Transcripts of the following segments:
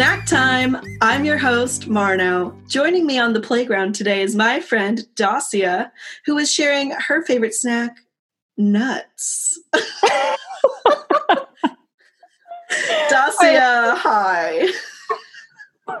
snack time. I'm your host, Marno. Joining me on the playground today is my friend, Dacia, who is sharing her favorite snack, nuts. Dacia, hi.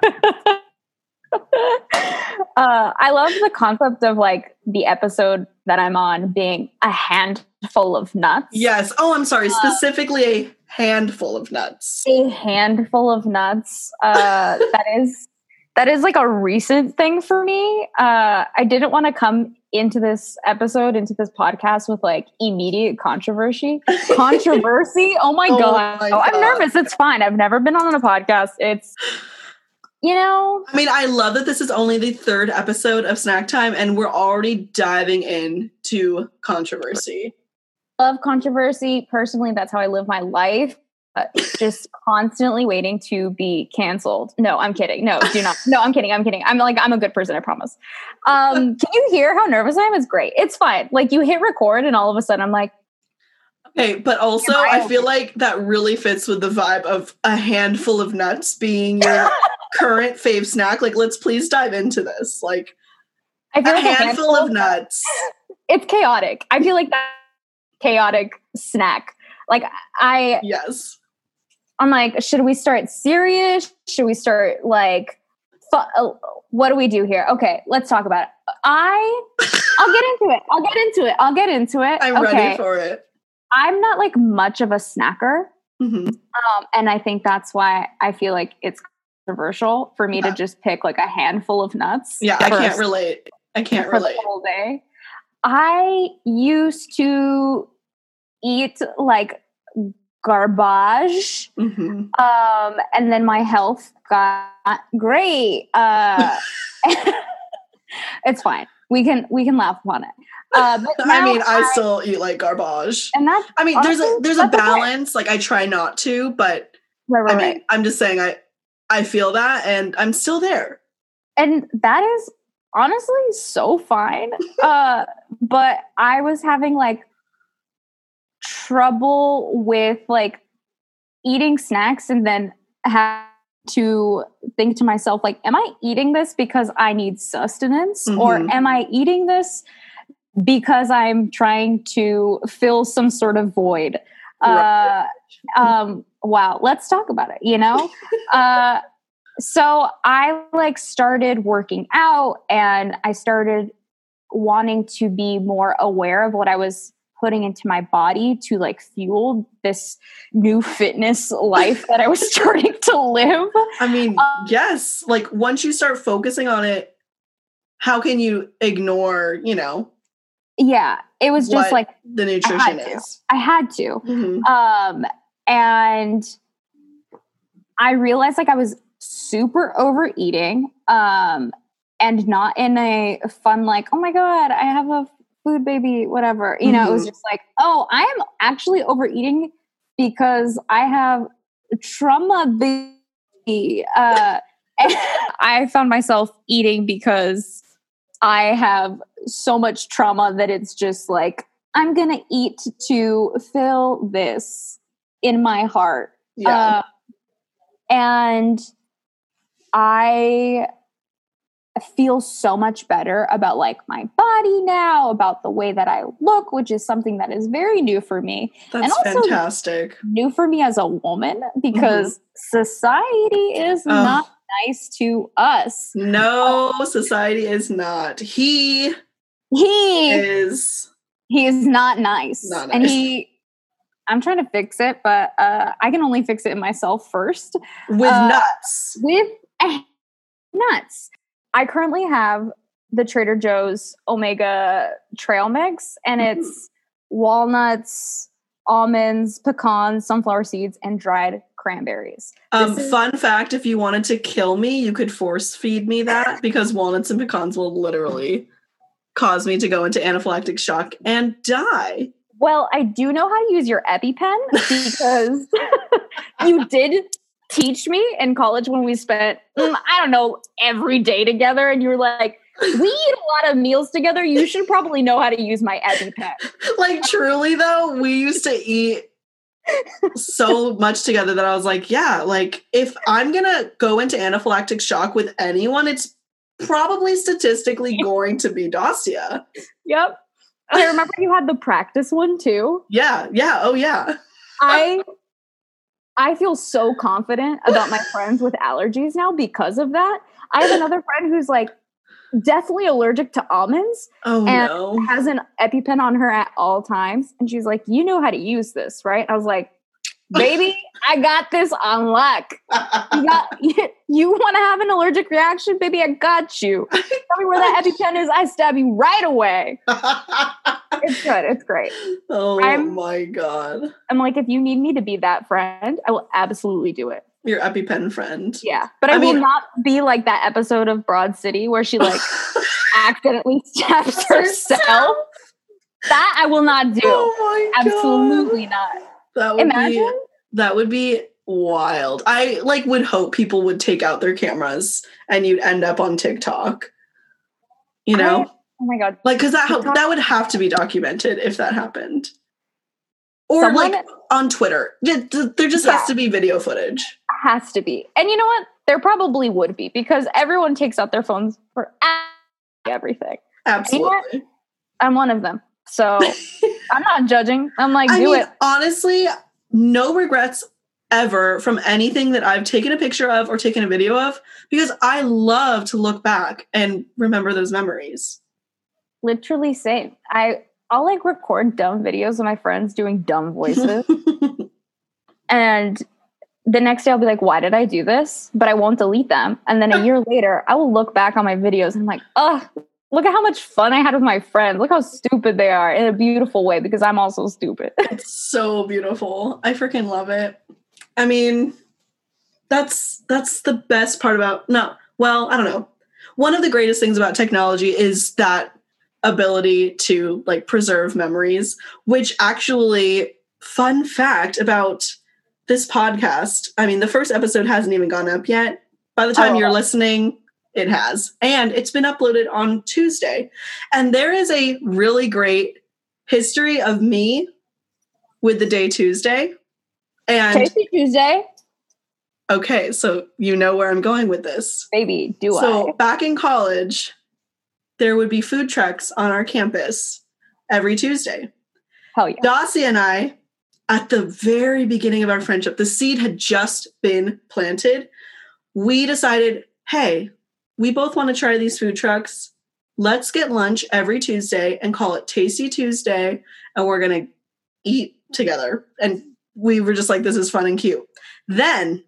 uh, I love the concept of like the episode that I'm on being a handful of nuts. Yes. Oh, I'm sorry. Specifically, a handful of nuts. A handful of nuts. Uh, that is that is like a recent thing for me. Uh, I didn't want to come into this episode, into this podcast with like immediate controversy. Controversy? Oh my Oh god! my Oh, I'm nervous. It's fine. I've never been on a podcast. It's you know I mean, I love that this is only the third episode of Snack Time, and we're already diving into controversy. Love controversy. Personally, that's how I live my life. Uh, just constantly waiting to be canceled. No, I'm kidding. No, do not. No, I'm kidding. I'm kidding. I'm like, I'm a good person. I promise. Um, can you hear how nervous I am? It's great. It's fine. Like you hit record and all of a sudden I'm like, Okay, but also I I feel like that really fits with the vibe of a handful of nuts being your current fave snack. Like, let's please dive into this. Like I feel a like a handful of nuts. It's chaotic. I feel like that chaotic snack. Like I, Yes. I'm like, should we start serious? Should we start like, fu- uh, what do we do here? Okay, let's talk about it. I, I'll get into it. I'll get into it. I'll get into it. I'm okay. ready for it. I'm not like much of a snacker. Mhm. Um, and I think that's why I feel like it's controversial for me Yeah. to just pick like a handful of nuts. Yeah, I can't relate. I can't relate. whole day. I used to eat like garbage, Mhm. um, and then my health got great. Uh, it's fine. We can we can laugh upon it. Uh, but I mean, I still eat like garbage. and that's I mean, there's a there's a balance. Like I try not to, but right, right, I mean. I'm just saying I I feel that and I'm still there. and that is honestly so fine. Uh but i was having like trouble with like eating snacks and then have to think to myself like am i eating this because i need sustenance? Or Mhm. am i eating this because i'm trying to fill some sort of void? Uh um wow let's talk about it you know? Uh so I like started working out and I started wanting to be more aware of what I was putting into my body to like fuel this new fitness life that I was starting to live. I mean, Um, yes. Like once you start focusing on it, how can you ignore, you know, Yeah, it was just like the nutrition to. is? I had to. Mhm. Um and I realized like I was super overeating um and not in a fun like oh my god I have a food baby whatever you know it was Mhm. just like oh I am actually overeating because I have trauma baby uh and I found myself eating because I have so much trauma that it's just like I'm gonna eat to fill this in my heart Yeah. uh, and I feel so much better about like my body now, about the way that I look, which is something that is very new for me. That's also- fantastic. New for me as a woman because society is Mm-hmm. Not nice to us. No, society is not. He He is he is not nice. Not nice. And he I'm trying to fix it, but uh, I can only fix it in myself first. with Uh, nuts. with nuts. I currently have the Trader Joe's Omega Trail Mix, and Mm-hmm. it's walnuts, almonds, pecans, sunflower seeds, and dried cranberries. Um, is- fun fact: if you wanted to kill me, you could force feed me that because walnuts and pecans will literally cause me to go into anaphylactic shock and die. Well, I do know how to use your EpiPen because you did teach me in college when we spent, mm, I don't know, every day together. And you were like, we eat a lot of meals together. You should probably know how to use my EpiPen. Like truly though, we used to eat so much together that I was like, yeah, like if I'm gonna go into anaphylactic shock with anyone, it's probably statistically going to be Dacia. Yep. I remember you had the practice one too. Yeah, yeah, oh yeah. I I feel so confident about my friends with allergies now because of that. I have another friend who's like deathly allergic to almonds Oh and no. has an EpiPen on her at all times. And she's like, You know how to use this, right? I was like, Baby, I got this on lock. You, got, you want to have an allergic reaction? Baby, I got you. Tell me where that EpiPen is. I stab you right away. It's good. It's great. oh I'm- my god. I'm like, if you need me to be that friend, I will absolutely do it. Your EpiPen friend. Yeah. But I, I will not be like that episode of Broad City where she like accidentally stabs herself. That I will not do. Oh my god. Absolutely not. That would Imagine. be that would be wild. I like would hope people would take out their cameras and you'd end up on TikTok. You know? I- oh my god. like cuz that TikTok? that would have to be documented if that happened. Or Someone- like on Twitter. There just has to be video footage. Has to be. And you know what? There probably would be because everyone takes out their phones for everything. Absolutely. I'm one of them. So I'm not judging. I'm like, I do mean, it. honestly, no regrets ever from anything that I've taken a picture of or taken a video of because I love to look back and remember those memories. Literally same. I I'll like record dumb videos of my friends doing dumb voices. and the next day I'll be like, why did I do this? But I won't delete them. And then a year later, I will look back on my videos and I'm like, oh, look at how much fun I had with my friends. Look how stupid they are in a beautiful way because I'm also stupid. It's so beautiful. I freaking love it. I mean, that's that's the best part about no, well, I don't know. One of the greatest things about technology is that ability to like preserve memories, which actually fun fact about this podcast. I mean, the first episode hasn't even gone up yet. By the time Oh. you're listening, it has. And it's been uploaded on Tuesday. And there is a really great history of me with the day Tuesday. And Tasty Tuesday, okay, so you know where I'm going with this. baby, do so I? So back in college, there would be food trucks on our campus every Tuesday. Hell yeah. Dossie and I, at the very beginning of our friendship, the seed had just been planted. We decided, hey, we both want to try these food trucks. Let's get lunch every Tuesday and call it Tasty Tuesday, and we're going to eat together. And we were just like, this is fun and cute. Then,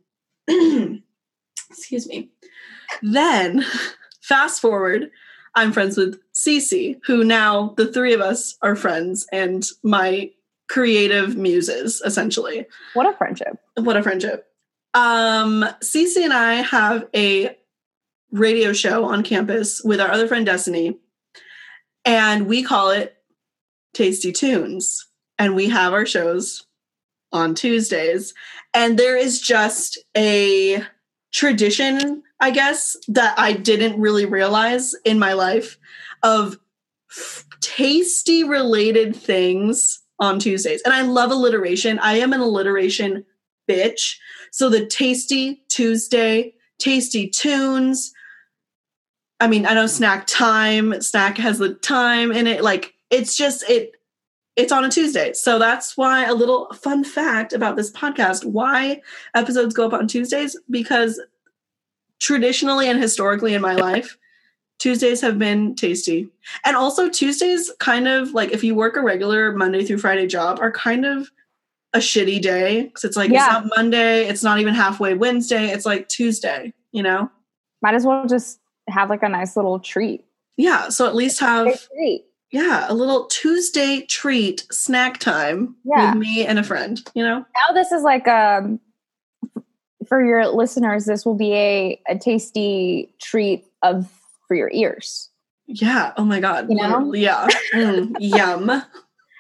excuse me. Then, fast forward, I'm friends with Cece, who now the three of us are friends and my creative muses, essentially. What a friendship. What a friendship. Um, Cece and I have a radio show on campus with our other friend Destiny, and we call it Tasty Tunes. And we have our shows on Tuesdays. And there is just a tradition, I guess, that I didn't really realize in my life of tasty related things on Tuesdays. And I love alliteration. I am an alliteration bitch. So the tasty Tuesday, tasty tunes. I mean, I know snack time, snack has the time in it. Like it's just it it's on a Tuesday. So that's why a little fun fact about this podcast, why episodes go up on Tuesdays because traditionally and historically in my life, Tuesdays have been tasty. And also Tuesdays kind of like if you work a regular Monday through Friday job are kind of a shitty day because it's like Yeah. it's not Monday, it's not even halfway Wednesday, it's like Tuesday, you know? Might as well just have like a nice little treat. Yeah, so at least have treat. yeah, a little Tuesday treat snack time Yeah. with me and a friend, you know? Now this is like um for your listeners, this will be a, a tasty treat of for your ears. Yeah. Oh my god. You know? Yeah. Mm, yum.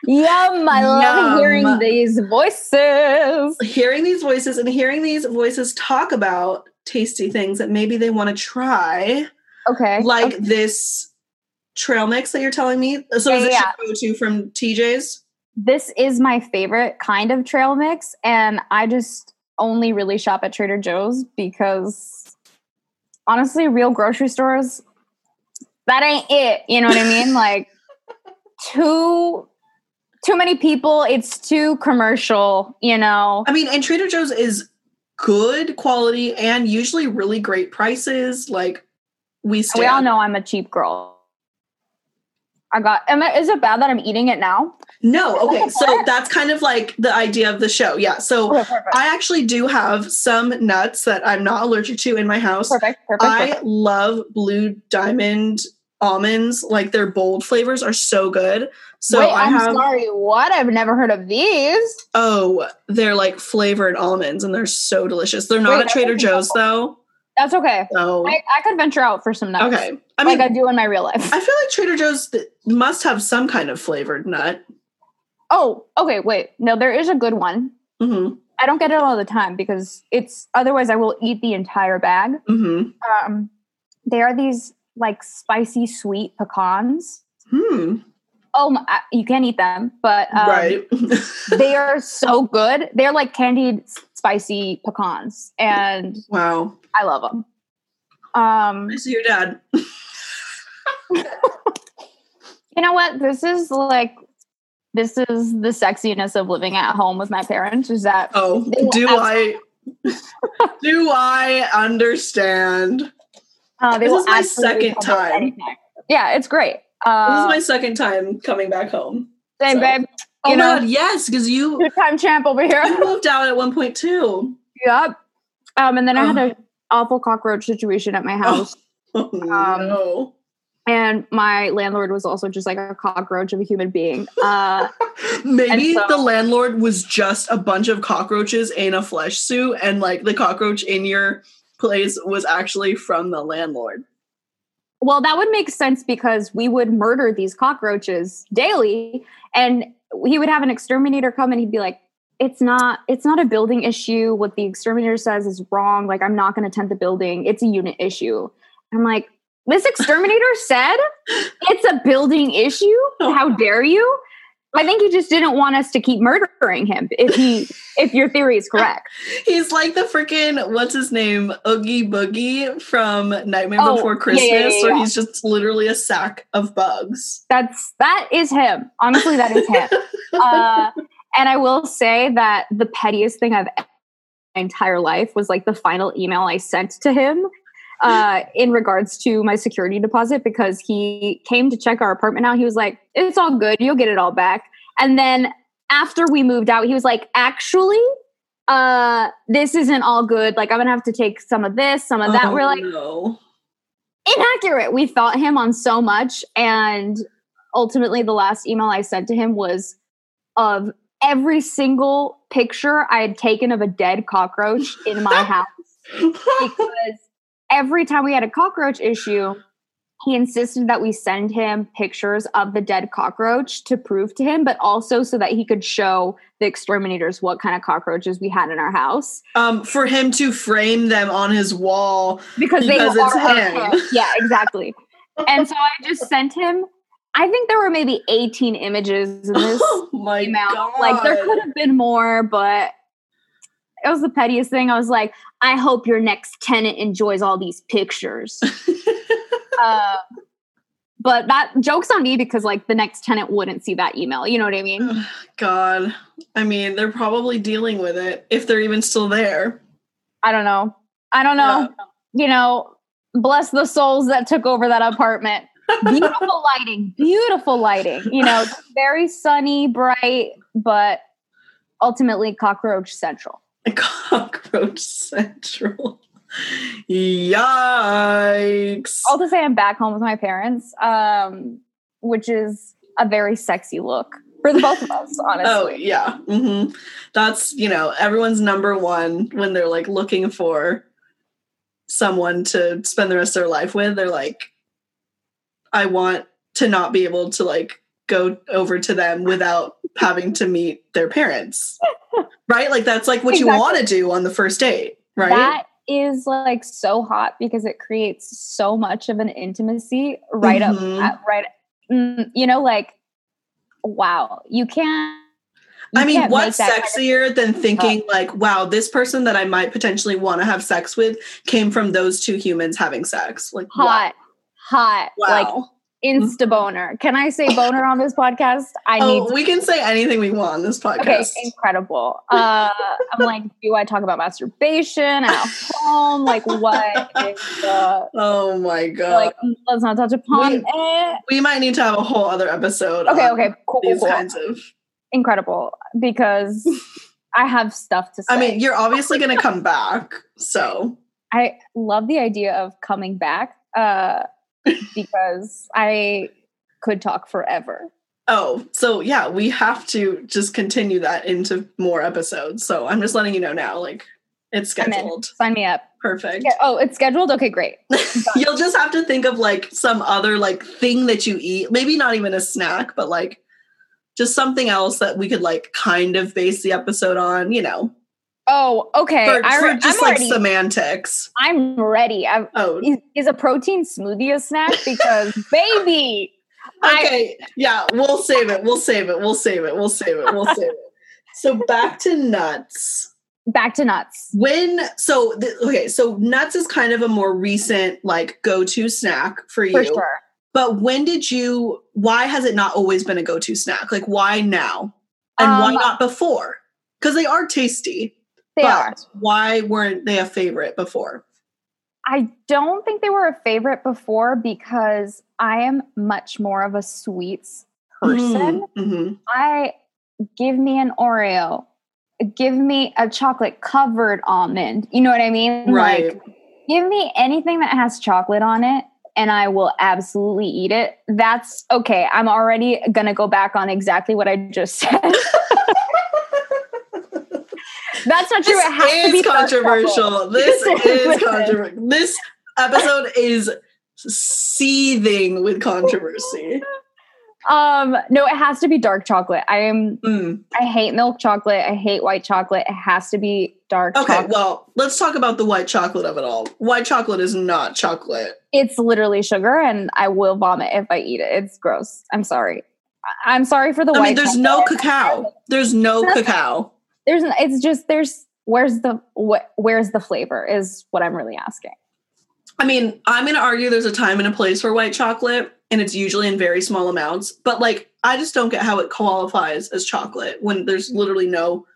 Yum! I love Yum. hearing these voices. Hearing these voices and hearing these voices talk about tasty things that maybe they want to try, Okay. like okay. this trail mix that you're telling me. So Yeah, is it yeah. your go-to from TJ's? this is my favorite kind of trail mix, and I just only really shop at Trader Joe's because honestly, real grocery stores, that ain't it. You know what I mean? Like too too many people, it's too commercial, you know. I mean, and Trader Joe's is good quality and usually really great prices. Like we stand. We all know I'm a cheap girl. I got. Am I, is it bad that I'm eating it now? No. Okay. So that's kind of like the idea of the show. Yeah. So Okay. I actually do have some nuts that I'm not allergic to in my house. Perfect. Perfect. I perfect. love Blue Diamond almonds. Like their bold flavors are so good. So Wait, I I'm have. sorry. What? I've never heard of these. Oh, they're like flavored almonds and they're so delicious. They're not Wait, at Trader Joe's though. That's okay. So I, I could venture out for some nuts. okay. I mean, like I do in my real life. I feel like Trader Joe's th- must have some kind of flavored nut. oh, okay. Wait. No, there is a good one. hmm I don't get it all the time because it's otherwise I will eat the entire bag. hmm Um, they are these like spicy sweet pecans. Hmm. Oh, my, you can't eat them, but um, right. they are so good. They're like candied spicy pecans, and wow. I love them. Um, I see your dad. you know what? This is like this is the sexiness of living at home with my parents. Is that Oh, do I? do I understand? Uh, they This is my second time. Yeah, it's great. This Uh, is my second time coming back home. same so- babe. Oh You my know- god, yes, because you Two time champ over here. you moved out at one point too. yep. Um, and then I had Oh. an awful cockroach situation at my house. Oh Um, no. and my landlord was also just like a cockroach of a human being. Uh, Maybe so- the landlord was just a bunch of cockroaches in a flesh suit, and like the cockroach in your place was actually from the landlord. well, that would make sense because we would murder these cockroaches daily, and he would have an exterminator come and he'd be like, "It's not, it's not a building issue. What the exterminator says is wrong. Like, I'm not going to tent the building. It's a unit issue." I'm like, "This exterminator said it's a building issue. How dare you?" I think he just didn't want us to keep murdering him. If he, if your theory is correct. He's like the freaking what's his name, Oogie Boogie from Nightmare Oh, Before yeah, Christmas, yeah, yeah, where he's just literally a sack of bugs. That's that is him. Honestly, that is him. uh, and I will say that the pettiest thing I've ever my entire life was like the final email I sent to him uh, in regards to my security deposit because he came to check our apartment out. He was like, "It's all good. You'll get it all back." And then after we moved out, he was like, "Actually." Uh, this isn't all good. Like, I'm gonna have to take some of this, some of that. Oh, We're like, no. inaccurate. We fought him on so much. And ultimately, the last email I sent to him was of every single picture I had taken of a dead cockroach in my house. Because every time we had a cockroach issue, he insisted that we send him pictures of the dead cockroach to prove to him, but also so that he could show the exterminators what kind of cockroaches we had in our house. um, for him to frame them on his wall. because, Because they it's are him. Yeah, exactly. and so I just sent him. I think there were maybe 18 images in this Oh my email. god! Like there could have been more, but it was the pettiest thing. I was like, I hope your next tenant enjoys all these pictures. uh, but that joke's on me because like the next tenant wouldn't see that email. You know what I mean? God, I mean, they're probably dealing with it if they're even still there. I don't know. I don't know. You know, bless the souls that took over that apartment. beautiful lighting, beautiful lighting. You know, very sunny, bright, but ultimately cockroach central. Cockroach Central. Yikes! All to say, I'm back home with my parents, um, which is a very sexy look for the both of us, honestly. Oh yeah, hmm that's you know everyone's number one when they're like looking for someone to spend the rest of their life with. They're like, I want to not be able to like go over to them without having to meet their parents, right? Like that's like what you want to do on the first date, right? That is like so hot because it creates so much of an intimacy right Mhm. up, at, right. mm, you know, like, wow, you can't I mean, can't what's that kind of- sexier than thinking like, wow, this person that I might potentially want to have sex with came from those two humans having sex? Like, hot, hot, Wow. like wow. Insta boner. Can I say boner on this podcast? I oh, need. we can say anything we want on this podcast. Okay, incredible. Uh, I'm like, do I talk about masturbation at home? Like, what is the oh my god. like? Let's not touch upon it. we might need to have a whole other episode. Okay, okay, cool, cool, These cool. kinds of. incredible because I have stuff to say. I mean, you're obviously going to come back, so I love the idea of coming back uh, because I could talk forever. oh, so yeah, we have to just continue that into more episodes. So I'm just letting you know now, like it's scheduled. Sign me up. Perfect. Yeah, oh, it's scheduled. Okay, great. You'll just have to think of like some other like thing that you eat. Maybe not even a snack, but like just something else that we could like kind of base the episode on, you know, Oh, okay. for, I, for am just like already. semantics. I'm ready. I'm, Oh, is, is a protein smoothie a snack? Because baby, I okay. yeah, we'll save it. We'll save it. We'll save it. We'll save it. We'll save it. So back to nuts. back to nuts. When so okay, so nuts is kind of a more recent like go-to snack for you. For sure. But when did you why has it not always been a go-to snack? Like why now? And why Um, not before? Because they are tasty. They but are. why weren't they a favorite before? I don't think they were a favorite before because I am much more of a sweets person. Mhm. I give me an Oreo, give me a chocolate covered almond. You know what I mean? Right. Like, give me anything that has chocolate on it and I will absolutely eat it. That's okay. I'm already going to go back on exactly what I just said. That's not true. it has to be chocolate. controversial. This is controversial. This episode is seething with controversy. Um, no, it has to be dark chocolate. I am Mm. I hate milk chocolate. I hate white chocolate. It has to be dark Okay, chocolate. well, let's talk about the white chocolate of it all. White chocolate is not chocolate. It's literally sugar and I will vomit if I eat it. It's gross. I'm sorry. I- I'm sorry for the I white mean, there's no cacao. There's no cacao. There's it's just there's where's the what where's the flavor is what I'm really asking. I mean, I'm going to argue there's a time and a place for white chocolate, and it's usually in very small amounts. But like, I just don't get how it qualifies as chocolate when there's literally no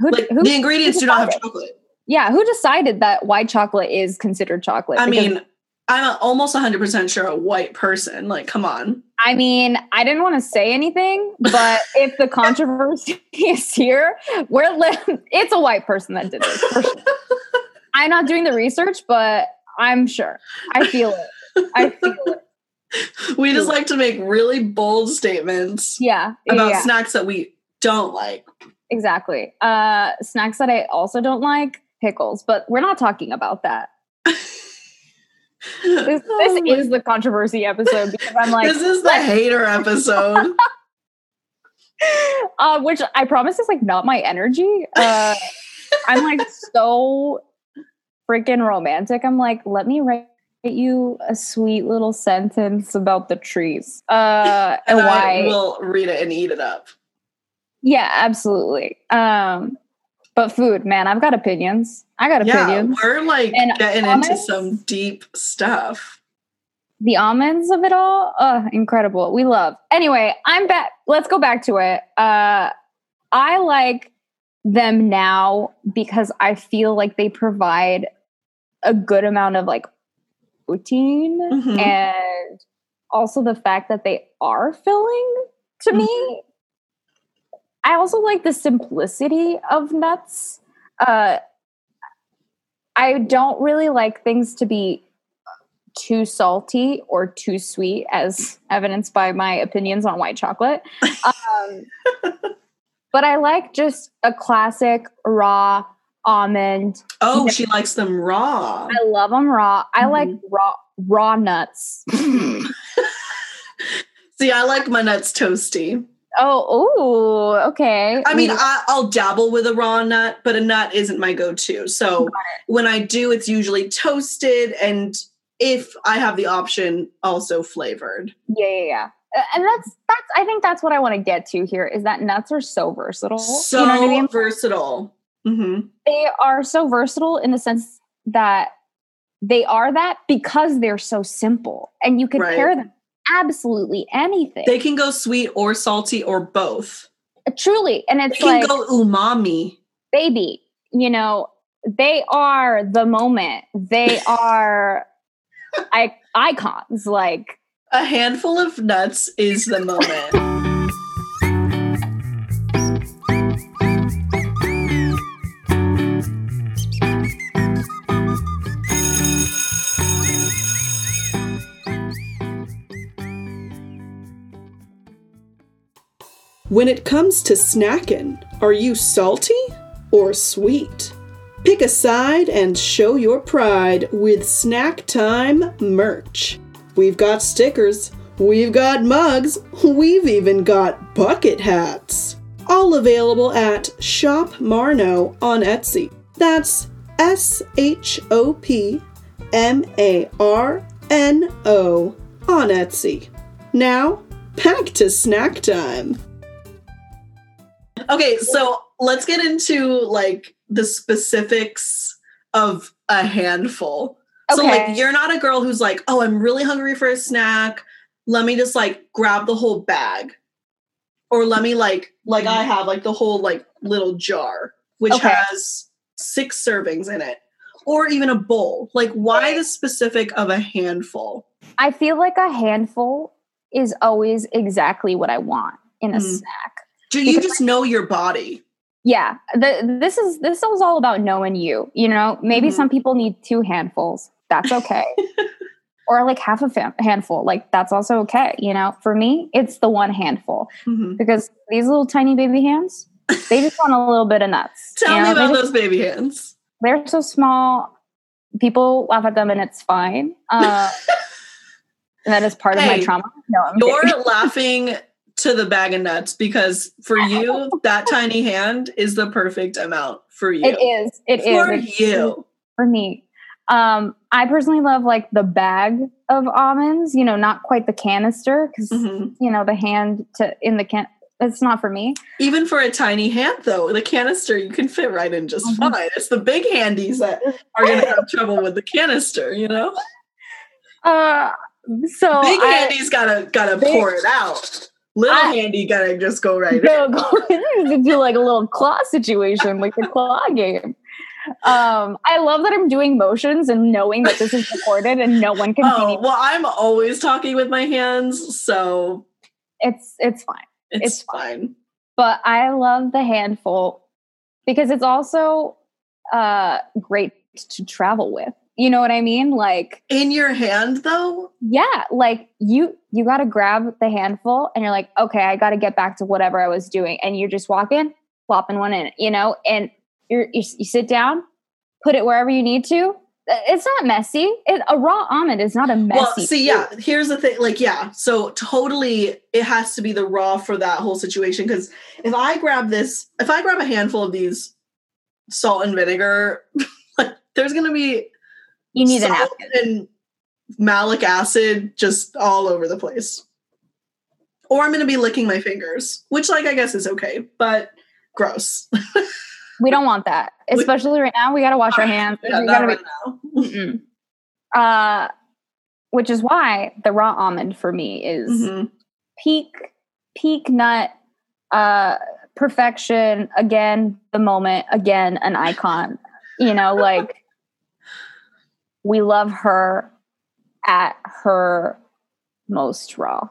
Who, like who the ingredients do not have chocolate. yeah, who decided that white chocolate is considered chocolate? I Because, mean, I'm a, almost 100% sure a white person. Like, come on. I mean, I didn't want to say anything, but if the controversy is here, we're li- it's a white person that did this. Sure. I'm not doing the research, but I'm sure. I feel it. I feel it. We just like to make really bold statements Yeah. yeah, about yeah, snacks that we don't like. exactly. Uh, snacks that I also don't like, pickles, but we're not talking about that. This, Oh is the controversy episode because I'm like, this is the hater episode. uh, which I promise is like not my energy. Uh, I'm like so freaking romantic. I'm like, let me write you a sweet little sentence about the trees. Uh, and, and why? I will read it and eat it up. yeah, absolutely. Um, but food, man, I've got opinions. I got Yeah, opinions. we're like And getting into some deep stuff. the almonds of it all uh incredible we love anyway i'm back let's go back to it uh i like them now because i feel like they provide a good amount of like protein Mhm. and also the fact that they are filling to me i also like the simplicity of nuts uh i don't really like things to be too salty or too sweet as evidenced by my opinions on white chocolate um, but i like just a classic raw almond Oh, Yeah. she likes them raw. i love them raw i like Mhm. raw raw nuts See, I like my nuts toasty. Oh ooh, okay I mean, I, I'll dabble with a raw nut, but a nut isn't my go-to. So when I do, it's usually toasted, and if I have the option, also flavored. yeah yeah yeah and that's that's I think that's what I want to get to here is that nuts are so versatile. So you know I mean? versatile. hmm They are so versatile in the sense that they are that because they're so simple and you can Right. pair them absolutely anything. They can go sweet or salty or both. Uh, truly. And it's They can like go umami. baby, you know, they are the moment. They are I- icons like A handful of nuts is the moment. When it comes to snacking, are you salty or sweet? Pick a side and show your pride with Snack Time merch. We've got stickers, we've got mugs, we've even got bucket hats. All available at Shop Marno on Etsy. That's S H O P M A R N O on Etsy. Now, back to snack time. Okay, so let's get into like the specifics of a handful. So like you're not a girl who's like, "Oh, I'm really hungry for a snack. Let me just like grab the whole bag." Or let me like like I have like the whole like little jar which Okay. has six servings in it. Or even a bowl. Like why the specific of a handful? I feel like a handful is always exactly what I want in a Mm. snack. Do you Because- just know your body? Yeah, the, this is this is all about knowing you. You know, maybe Mhm. some people need two handfuls. That's okay. or like half a fam- handful. Like that's also okay. You know, for me, it's the one handful Mhm. because these little tiny baby hands, they just want a little bit of nuts. Tell you me know? They about just- those baby hands. They're so small. People laugh at them, and it's fine. Uh, and that is part of my trauma. No, I'm You're kidding. laughing to the bag of nuts because for you, that tiny hand is the perfect amount for you. It is. It is. for you. for me. Um, I personally love like the bag of almonds, you know, not quite the canister because Mhm. you know the hand to in the can. It's not for me. Even for a tiny hand, though, the canister you can fit right in just Mhm. fine. It's the big handies that are going to have trouble with the canister. You know, Uh, so big I handy's gotta gotta Big- pour it out. Little I- handy gotta just go right in. go, go do like a little claw situation, like the claw game. Um, I love that I'm doing motions and knowing that this is recorded and no one can see Oh well, I'm always talking with my hands, so It's it's fine. it's, It's fine. but I love the handful because it's also uh great to travel with. You know what I mean? Like, In your hand, though, yeah, like you you got to grab the handful and you're like, okay, I got to get back to whatever I was doing, and you're just walking, plopping one in, you know, and you're you, you sit down, put it wherever you need to. Uh, It's not messy. It, a raw almond is not a messy. well, see, yeah. Here's the thing, like, yeah. So totally, it has to be the raw for that whole situation. Because if I grab this, if I grab a handful of these salt and vinegar, like, there's gonna be You need an napkin. and malic acid just all over the place. Or I'm gonna be licking my fingers, which, like, I guess is okay, but gross. We don't want that, especially right now. We got to wash our hands. yeah, not gotta be now. Uh, which is why the raw almond for me is Mhm. peak peak nut uh perfection again the moment again an icon you know like we love her at her most raw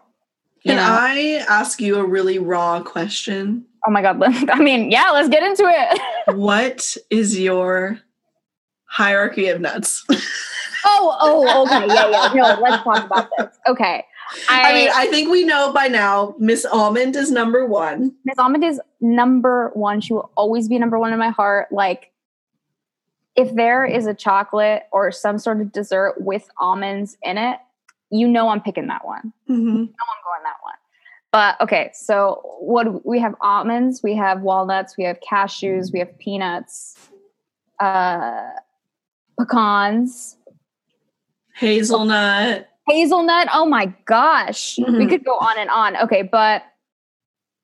Can know? I ask you a really raw question? oh my god i mean yeah let's get into it what is your hierarchy of nuts? oh oh okay yeah yeah no let's talk about this okay I mean, I think we know by now Miss Almond is number one. Miss Almond is number one. She will always be number one in my heart. Like, if there is a chocolate or some sort of dessert with almonds in it, you know I'm picking that one. Mhm. I'm going that one. But okay, so what we have almonds, we have walnuts, we have cashews, we have peanuts, uh, pecans, Hazelnut. Hazelnut. Oh my gosh. We Mhm. could go on and on. Okay, but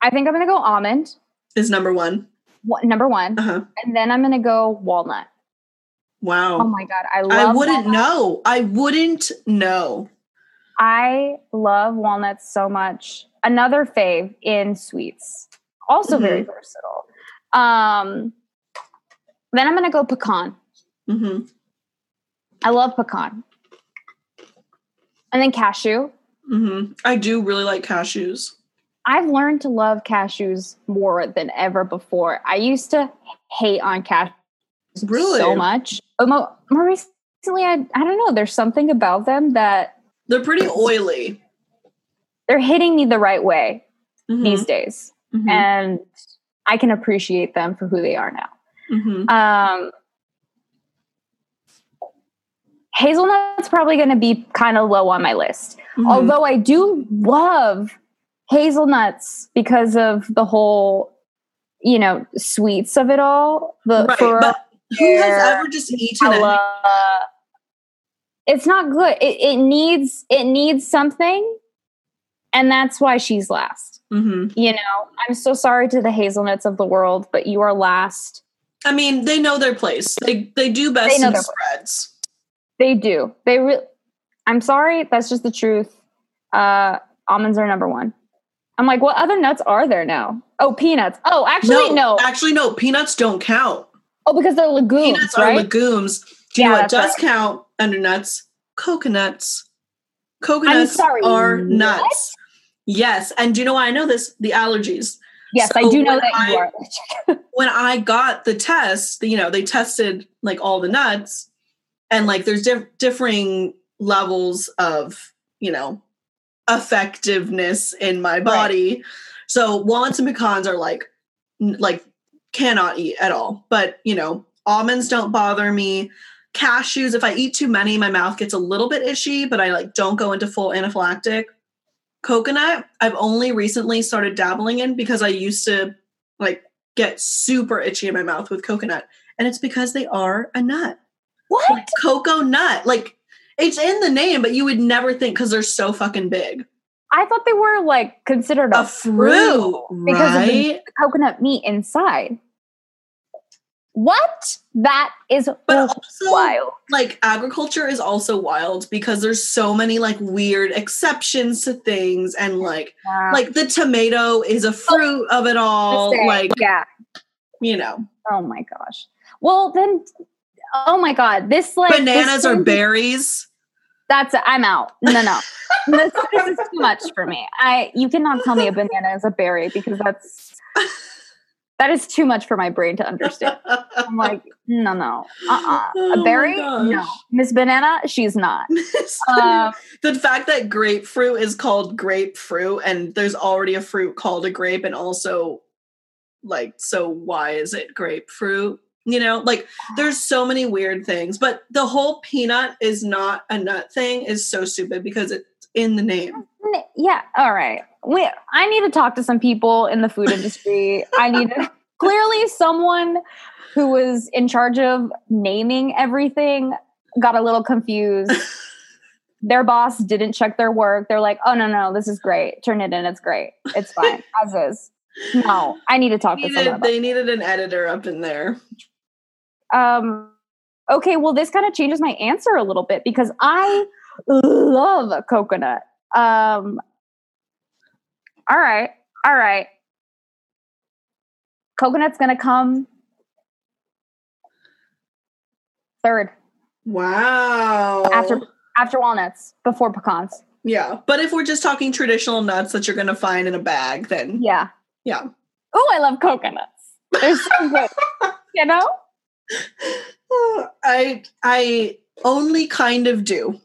I think I'm going to go almond, Is number one. wa- number one. Uh huh. And then I'm going to go walnut. Wow. Oh my God. I love I wouldn't walnut. know. I wouldn't know. I love walnuts so much. Another fave in sweets. Also very versatile. Um, then I'm going to go pecan. hmm I love pecan. And then cashew. hmm I do really like cashews. I've learned to love cashews more than ever before. I used to hate on cashews Really? so much. More recently, I, I don't know. There's something about them that They're pretty oily. they're hitting me the right way Mhm. these days. Mhm. And I can appreciate them for who they are now. Mhm. Um, hazelnut's probably going to be kind of low on my list. Mhm. Although I do love hazelnuts because of the whole, you know, sweets of it all. The right, for but who has ever just eaten it? It's not good. It, it needs it needs something, and that's why she's last. hmm You know, I'm so sorry to the hazelnuts of the world, but you are last. I mean, they know their place. They they do best They know in their spreads. They do. They re- I'm sorry. That's just the truth. Uh, almonds are number one. I'm like, what other nuts are there now? Oh, peanuts. Oh, actually, no. actually no. Peanuts don't count. Oh, because they're legumes, Peanuts right? are legumes. Do you Yeah, know what does count under nuts? Coconuts. Coconuts are what? nuts. Yes, and do you know why I know this? The allergies. yes, I do know that you I- are. when I got the test, you know, they tested like all the nuts and like there's diff- differing levels of, you know, effectiveness in my body. So walnuts and pecans are like like cannot eat at all. But, you know, almonds don't bother me. Cashews, if I eat too many, my mouth gets a little bit itchy, but I like don't go into full anaphylactic. Coconut, I've only recently started dabbling in because I used to like get super itchy in my mouth with coconut. And it's because they are a nut. What? Like cocoa nut. Like it's in the name, but you would never think because they're so fucking big. I thought they were like considered a, A fruit, because of the coconut meat inside. What? That is But also, wild. like agriculture is also wild because there's so many like weird exceptions to things, and like Wow. like the tomato is a oh, fruit of it all. Like yeah. you know, Oh my gosh. Well, then, oh my god, this like bananas this are thing- berries. That's I'm out. No, no, this, this is too much for me. I you cannot tell me a banana is a berry because that's that is too much for my brain to understand. I'm like, no, no, uh, uh Oh a berry, no. Miss Banana, she's not. Um, the fact that grapefruit is called grapefruit and there's already a fruit called a grape and also like so why is it grapefruit? You know like there's so many weird things but the whole peanut is not a nut thing is so stupid because it's in the name Yeah, all right. We, I need to talk to some people in the food industry. I need to, clearly someone who was in charge of naming everything got a little confused. their boss didn't check their work. They're like, "Oh no, no, this is great. Turn it in. It's great. It's fine as is." No, I need to talk to someone. needed, they needed an editor up in there um okay well this kind of changes my answer a little bit because i love coconut um all right all right. Coconut's gonna come third. Wow. After after walnuts before pecans. Yeah but if we're just talking traditional nuts that you're gonna find in a bag then yeah. Yeah. Oh i love coconuts. They're so good. You know? I I only kind of do.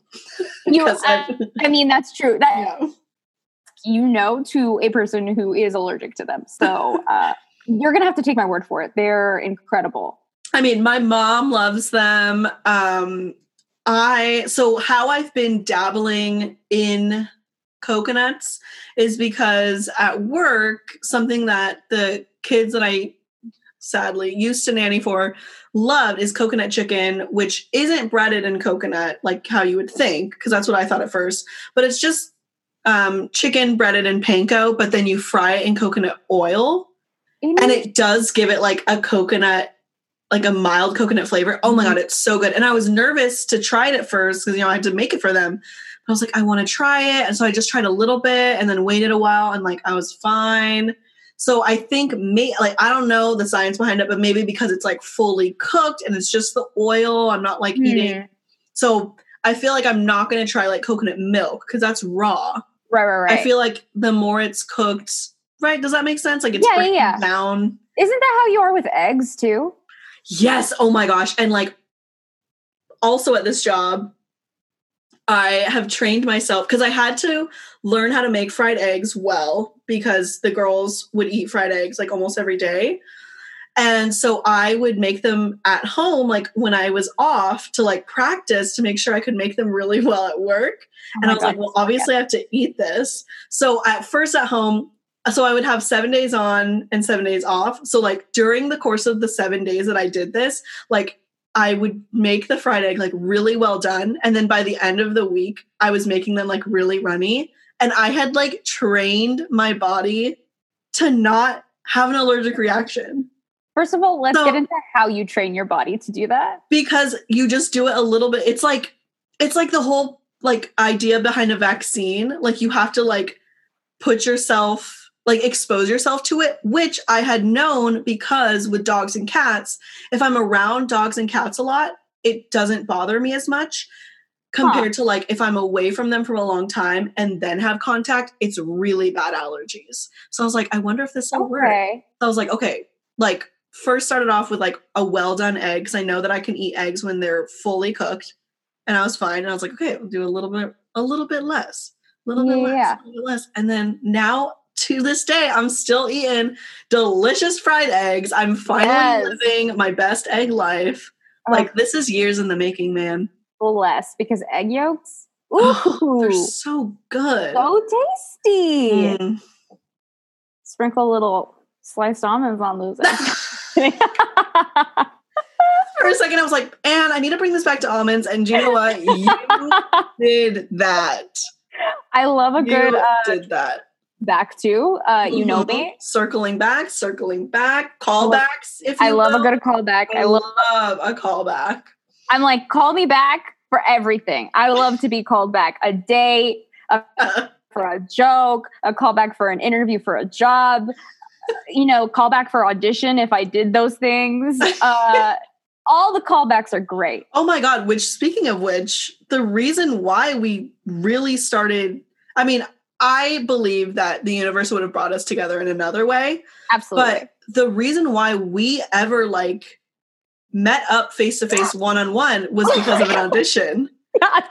you Because I- i mean that's true that yeah. you know to a person who is allergic to them. So uh, you're gonna have to take my word for it. They're incredible. I mean, my mom loves them. Um, I so how I've been dabbling in coconuts is because at work, something that the kids that I sadly, used to nanny for, loved is coconut chicken, which isn't breaded in coconut like how you would think, because that's what I thought at first. But it's just um, chicken breaded in panko, but then you fry it in coconut oil. Know, And it does give it like a coconut, like a mild coconut flavor. Oh my Mhm. God, it's so good. And I was nervous to try it at first because, you know, I had to make it for them. but I was like, I want to try it. And so I just tried a little bit and then waited a while and like I was fine. So I think may like I don't know the science behind it, but maybe because it's like fully cooked and it's just the oil, I'm not like eating. Mm. So I feel like I'm not gonna try like coconut milk because that's raw. right, right, right. I feel like the more it's cooked, right? Does that make sense? Like it's Yeah, yeah. down. Isn't that how you are with eggs too? Yes. Oh my gosh. And like also at this job, I have trained myself because I had to learn how to make fried eggs well because the girls would eat fried eggs like almost every day. And so I would make them at home, like when I was off to like practice to make sure I could make them really well at work. Oh and I was God, like, well, obviously I have to eat this. So at first at home, so I would have seven days on and seven days off. So like during the course of the seven days that I did this, like I would make the fried egg like really well done. And then by the end of the week, I was making them like really runny. And I had like trained my body to not have an allergic reaction First of all, let's So- get into how you train your body to do that. because you just do it a little bit. It's like it's like the whole like idea behind a vaccine. Like you have to like put yourself like expose yourself to it, which I had known because with dogs and cats, if I'm around dogs and cats a lot, it doesn't bother me as much compared to like if I'm away from them for a long time and then have contact, it's really bad allergies. So I was like, I wonder if this will work. Okay. So I was like, okay, like first started off with like a well done egg because I know that I can eat eggs when they're fully cooked, and I was fine. And I was like, okay, I'll do a little bit, a little bit less, a little bit less, a little bit less, and then now to this day, I'm still eating delicious fried eggs. I'm finally Yes. living my best egg life. Oh. Like this is years in the making, man. less because egg yolks. Oh, they're so good. so tasty. Mm. Sprinkle little sliced almonds on those eggs. For a second, I was like, and I need to bring this back to almonds. And do you know what? You did that. I love a good you uh, did that. Back to. Uh, you know me. Circling back, circling back, callbacks. If I love a good callback. I I love. love a callback. I'm like, call me back for everything. I love to be called back. A date for a joke, a callback for an interview for a job, you know, callback for audition if I did those things. Uh, all the callbacks are great. Oh my God. Which, speaking of which, the reason why we really started, I mean, I believe that the universe would have brought us together in another way. Absolutely. But the reason why we ever like met up face to face one on one was because of an audition.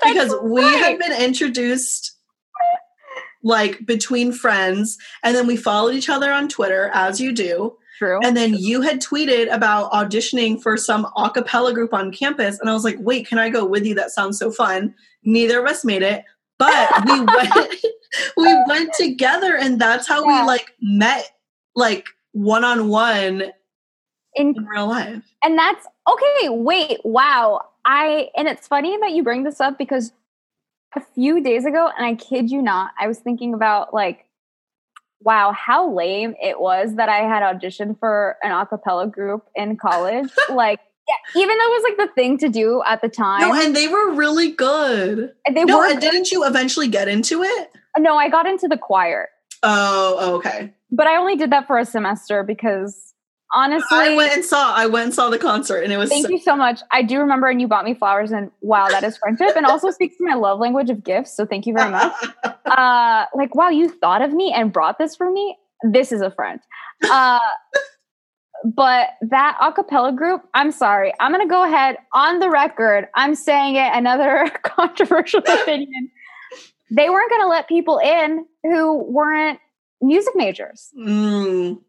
Because we right. had been introduced like between friends and then we followed each other on Twitter as you do true. and then you had tweeted about auditioning for some a cappella group on campus and I was like wait can I go with you that sounds so fun neither of us made it but we went we went together and that's how Yeah. we like met like one on one In real life. And that's okay wait wow. I and it's funny that you bring this up because a few days ago and i kid you not i was thinking about like wow how lame it was that i had auditioned for an a cappella group in college. Like yeah, even though it was like the thing to do at the time no and they were really good they no were and didn't you eventually get into it no i got into the choir oh okay but i only did that for a semester because honestly I went and saw. I went and saw the concert, and it was. Thank so- you so much. I do remember, and you bought me flowers, and wow, that is friendship, and also speaks to my love language of gifts. So thank you very much. Uh, like wow, you thought of me and brought this for me. This is a friend. Uh, but that a cappella group, I'm sorry, I'm gonna go ahead on the record. I'm saying it. Another controversial opinion. They weren't gonna let people in who weren't music majors. Mm.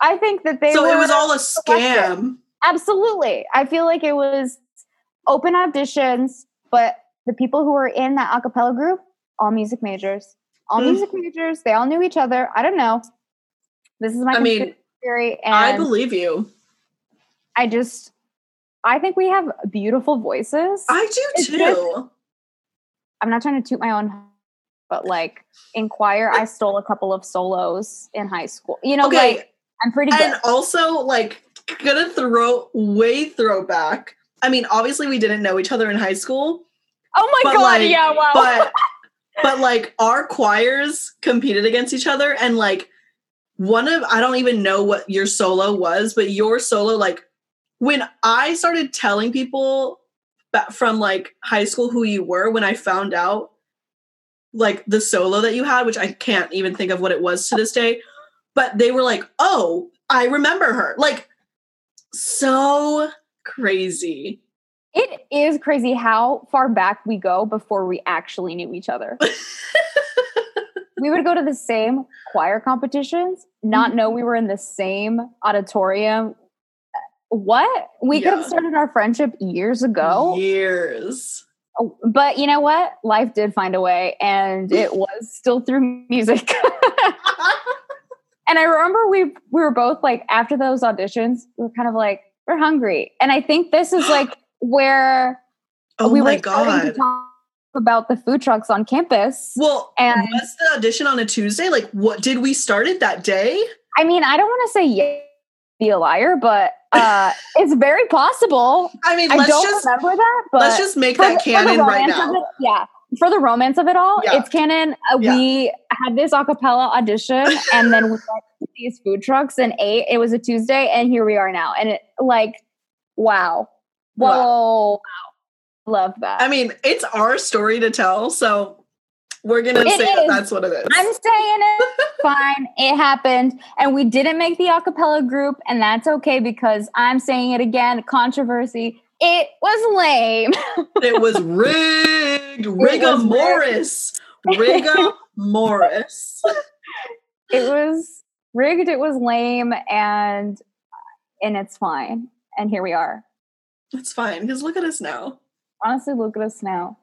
I think that they so it was all a selected. scam. Absolutely. I feel like it was open auditions, but the people who were in that a cappella group, all music majors. All Hmm. music majors. They all knew each other. I don't know. This is my I mean, theory. And I believe you. I just, I think we have beautiful voices. I do It's too. just- I'm not trying to toot my own, but like in choir, I stole a couple of solos in high school. You know, okay, like I'm pretty good. and also like gonna throw way throwback. I mean, obviously we didn't know each other in high school, oh my god, like, yeah, wow. but but like our choirs competed against each other and like one of I don't even know what your solo was, but your solo like when I started telling people from like high school who you were when I found out like the solo that you had, which I can't even think of what it was to this day, but they were like, "Oh, I remember her." Like so crazy. it is crazy how far back we go before we actually knew each other. we would go to the same choir competitions, not Mm-hmm. know we were in the same auditorium. What? We could have started our friendship years ago. Years. Oh, But you know what? Life did find a way, and it was still through music. and I remember we we were both like after those auditions, we were kind of like we're hungry, and I think this is like where Oh we my were god. About the food trucks on campus. Well, And- was the audition on a Tuesday? Like, what did we start it that day? I mean, I don't want to say yeah, be a liar, but uh, it's very possible. I mean, I let's don't just remember that, but let's just make that the canon right now. it- yeah. For the romance of it all, Yeah. it's canon. Uh, Yeah. We had this acapella audition, and then we went to these food trucks and ate. It was a Tuesday, and here we are now. And it like, wow, whoa, Wow. wow. Love that. I mean, it's our story to tell, so we're gonna It say that that's what it is. I'm saying it. Fine, it happened, and we didn't make the acapella group, and that's okay because I'm saying it again. Controversy. It was lame. it was rigged. Riga Morris. Riga Morris. it was rigged. It was lame, and and it's fine. And here we are. It's fine because look at us now. Honestly, look at us now.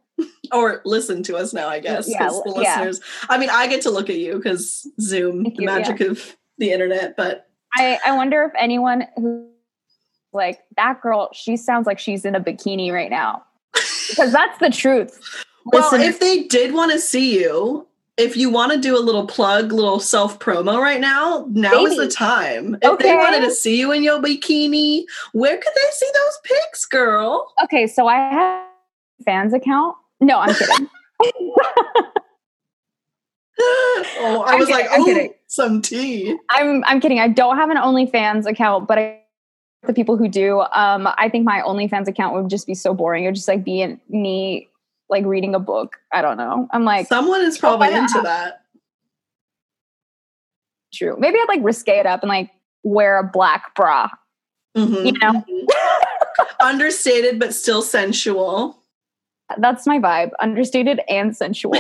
Or listen to us now, I guess. Yeah, the yeah. listeners. I mean, I get to look at you because Zoom, Thank the you, yeah. magic of the internet, but I I wonder if anyone who like that girl. She sounds like she's in a bikini right now because that's the truth. Well, Listen- if they did want to see you, if you want to do a little plug, little self promo right now, now is the time. If they wanted to see you in your bikini, where could they see those pics, girl? Okay, so I have a fans account. No, I'm kidding. oh, I I'm was kidding, like, I'm kidding. some tea. I'm I'm kidding. I don't have an OnlyFans account, but I the people who do, um, I think my OnlyFans account would just be so boring. It would just like be in, me like reading a book. I don't know. I'm like Someone is probably into that. true. Maybe I'd like risque it up and like wear a black bra. Mhm. You know? Understated but still sensual. That's my vibe. Understated and sensual.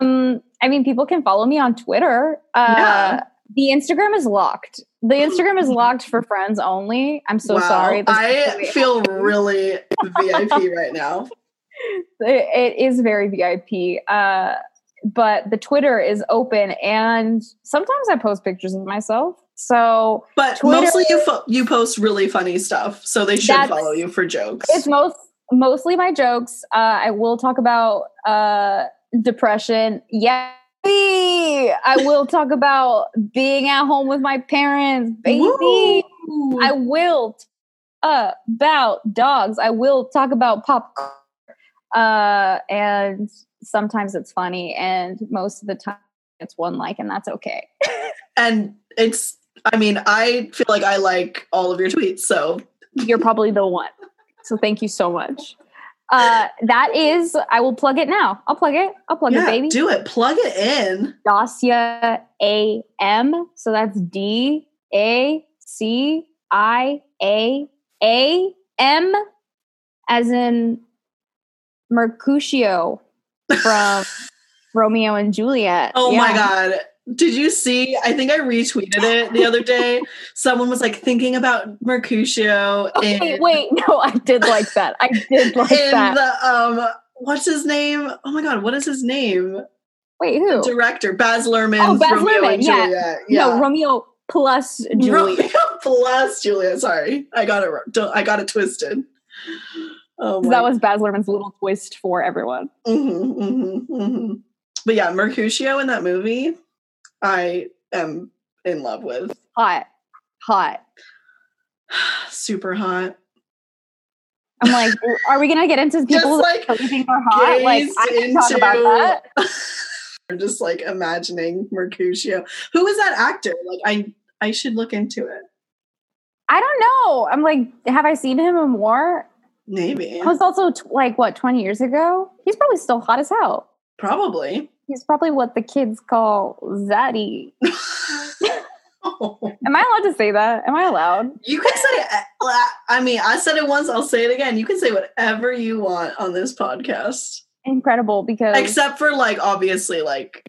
um, I mean, people can follow me on Twitter. Uh, Yeah. The Instagram is locked. The Instagram is locked for friends only. I'm so wow. sorry. This I feel really VIP right now. it, it is very VIP. Uh, but the Twitter is open, and sometimes I post pictures of myself. So But Twitter- mostly you fo- you post really funny stuff, so they should follow you for jokes. it's most mostly my jokes. Uh, I will talk about uh, depression. Yeah. I will talk about being at home with my parents, baby. Woo! I will talk about dogs. I will talk about pop. Uh, and sometimes it's funny, and most of the time it's one like, and that's okay. and it's I mean, I feel like I like all of your tweets, so You're probably the one. So thank you so much. Uh, that is, I will plug it now. I'll plug it. I'll plug yeah, it, baby. do it. Plug it in. Dacia A M. So that's D A C I A A M, as in Mercutio from Romeo and Juliet. Oh my god. Did you see? I think I retweeted it the other day. Someone was like thinking about Mercutio Okay, in, wait, no, I did like that. I did like in that. the um what's his name? Oh my god, what is his name? wait, who? Director Baz Luhrmann. Oh, Baz Romeo Luhrmann, and yeah. Juliet. Yeah. No, Romeo plus Julia. Romeo plus Julia. Sorry, I got it. I got it twisted. Oh, that was Baz Luhrmann's little twist for everyone. Mm-hmm, mm-hmm, mm-hmm. But yeah, Mercutio in that movie, I am in love with. Hot, hot, super hot. I'm like, are we gonna get into people like, that we think are hot? Like, I can talk about that. I'm just like imagining Mercutio. Who is that actor? Like, I I should look into it. I don't know. I'm like, have I seen him in more? Maybe. It was also t- like what 20 years ago. He's probably still hot as hell. Probably. He's probably what the kids call zaddy. Am I allowed to say that? Am I allowed? You can say it. I mean, I said it once, I'll say it again. You can say whatever you want on this podcast. Incredible because except for like obviously like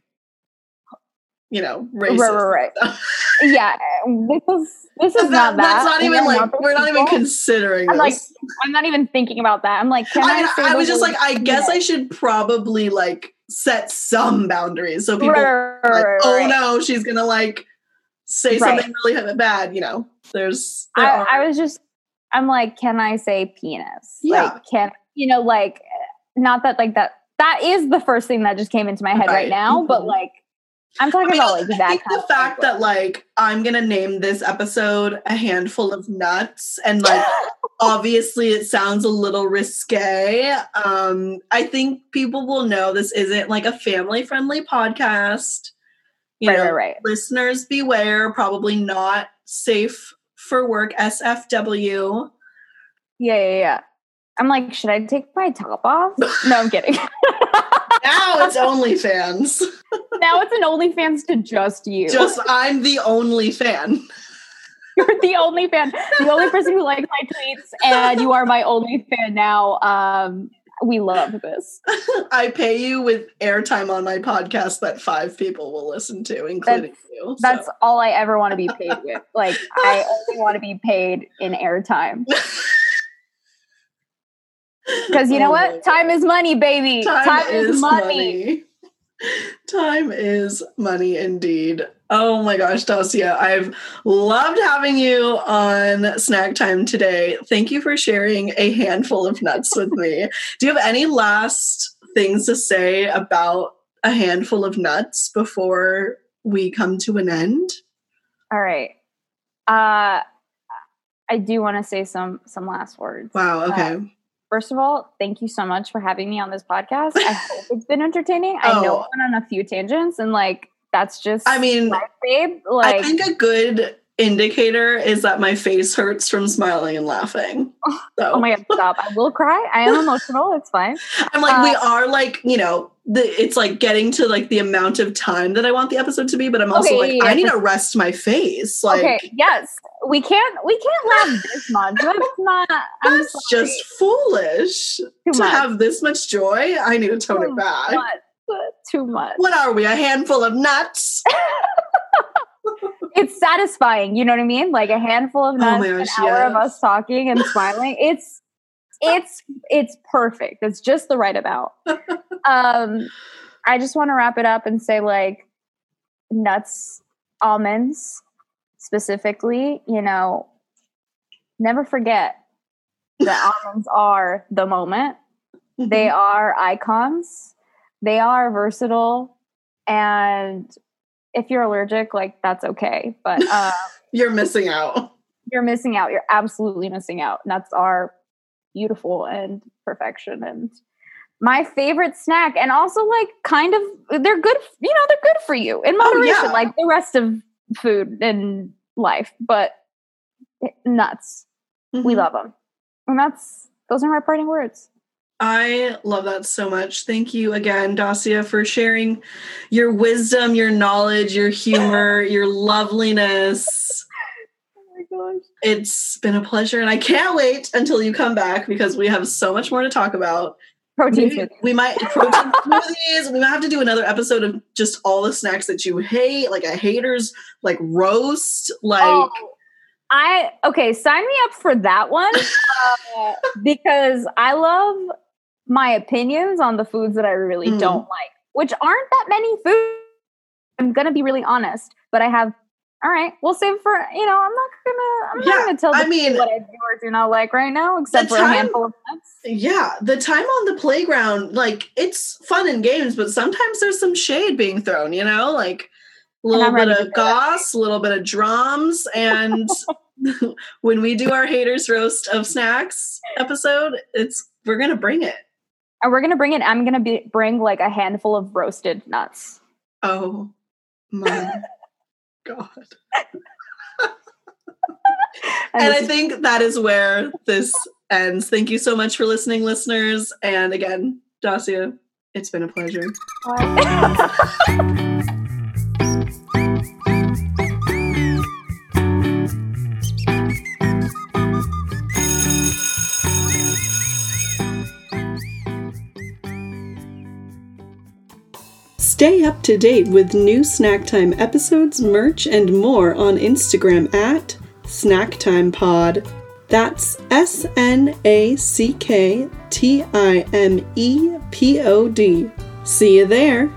you know, racist. Right, right, right. yeah, this is this is that, not that. That's not even like not we're not even considering. I'm this. like, I'm not even thinking about that. I'm like, can I? I, I was just like, I guess I should probably like set some boundaries so people right, like, oh no, she's gonna like say something really bad. You know, there's. There I, I, was just, I'm like, can I say penis? Yeah. Like, can you know, like, not that like that. That is the first thing that just came into my head right, right now, mm-hmm. but like I'm talking I mean, about like that. the fact that like I'm gonna name this episode a handful of nuts, and like obviously it sounds a little risque. Um, I think people will know this isn't like a family friendly podcast. You right, know, right, right. Listeners beware. Probably not safe for work. SFW. Yeah, yeah, yeah. I'm like, should I take my top off? No, I'm kidding. now it's OnlyFans. Now it's an OnlyFans to just you. Just I'm the only fan. You're the only fan, the only person who likes my tweets, and you are my only fan now. Um, we love this. I pay you with airtime on my podcast that five people will listen to, including that's, you. So. That's all I ever want to be paid with. Like I only want to be paid in airtime. Because you know oh what? Time is money, baby. Time, Time is, is money. money. Time is money indeed. Oh my gosh, Dacia, I've loved having you on Snack Time today. Thank you for sharing a handful of nuts with me. Do you have any last things to say about a handful of nuts before we come to an end? All right. Uh I do want to say some some last words. Wow, okay. Uh, First of all, thank you so much for having me on this podcast. I hope it's been entertaining. I know oh. I went on a few tangents and like that's just I mean babe. Like I think a good indicator is that my face hurts from smiling and laughing. So. Oh my god, stop. I will cry. I am emotional. It's fine. I'm like, uh, we are like, you know, the, it's like getting to like the amount of time that I want the episode to be, but I'm also okay, like, yeah, I need to rest my face. Like, okay, yes, we can't, we can't laugh this much. That's not. That's just foolish Too to much. have this much joy. I need to tone Too it back. Much. Too much. What are we? A handful of nuts. it's satisfying. You know what I mean? Like a handful of nuts, oh gosh, an hour yes. of us talking and smiling. It's it's it's perfect. It's just the right amount. um, I just want to wrap it up and say like nuts, almonds specifically. You know, never forget that almonds are the moment. They mm-hmm. are icons. They are versatile and if you're allergic, like that's okay. But uh, you're missing out. You're missing out. You're absolutely missing out. Nuts are beautiful and perfection and my favorite snack and also like kind of they're good you know they're good for you in moderation oh, yeah. like the rest of food and life but nuts mm-hmm. we love them and that's those are my parting words I love that so much. Thank you again, Dacia, for sharing your wisdom, your knowledge, your humor, your loveliness. Oh my gosh. It's been a pleasure, and I can't wait until you come back because we have so much more to talk about. Protein Maybe We might protein smoothies. We might have to do another episode of just all the snacks that you hate, like a haters like roast, like. Oh I okay, sign me up for that one uh, because I love my opinions on the foods that I really mm. don't like, which aren't that many foods. I'm going to be really honest, but I have All right, we'll save for you know. I'm not gonna. I'm Yeah, not gonna tell. I mean- what I do or do not like right now, except for time- a handful of nuts. Yeah, the time on the playground, like it's fun and games, but sometimes there's some shade being thrown, you know, like a little bit of goss, a little bit of drums, and when we do our haters roast of snacks episode, it's we're gonna bring it. And we're gonna bring it. I'm gonna be bring like a handful of roasted nuts. Oh my god. And And I think that is where this ends. Thank you so much for listening, listeners. And again, Dacia, it's been a pleasure. Stay up to date with new Snack Time episodes, merch, and more on Instagram at SnackTimePod. That's S N A C K T I M E P O D. See you there.